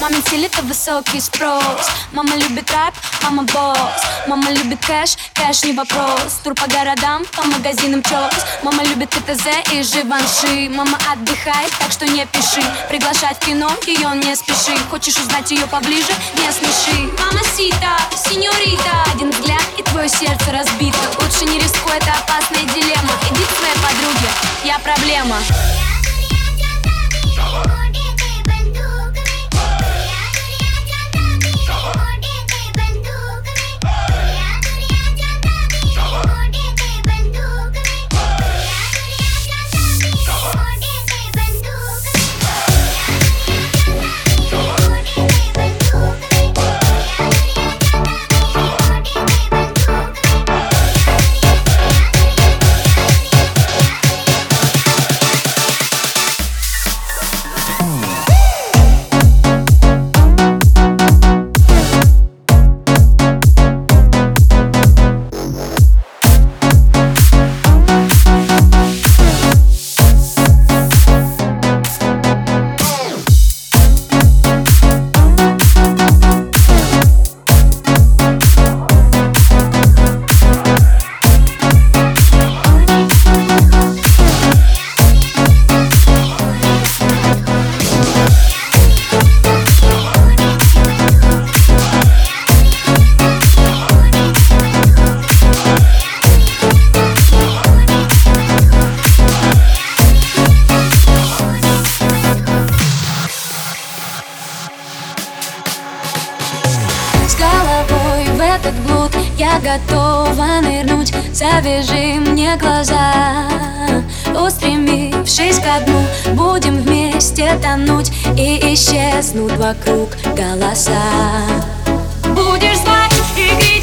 Мамин стиль это высокий спрос. Мама любит рэп, мама босс Мама любит кэш, кэш не вопрос. Тур по городам, по магазинам чёс Мама любит ТТЗ и Живанши. Мама отдыхает, так что не пиши. Приглашать в кино, ее не спеши Хочешь узнать ее поближе, не смеши. Мама сита, сеньорита Один взгляд и твое сердце разбито. Лучше не рискуй, это опасная дилемма. Иди к своей подруге, я проблема этот блуд. Я готова нырнуть. Завяжи мне глаза. Устремившись ко дну Будем вместе тонуть И исчезнут вокруг голоса. Будешь звать и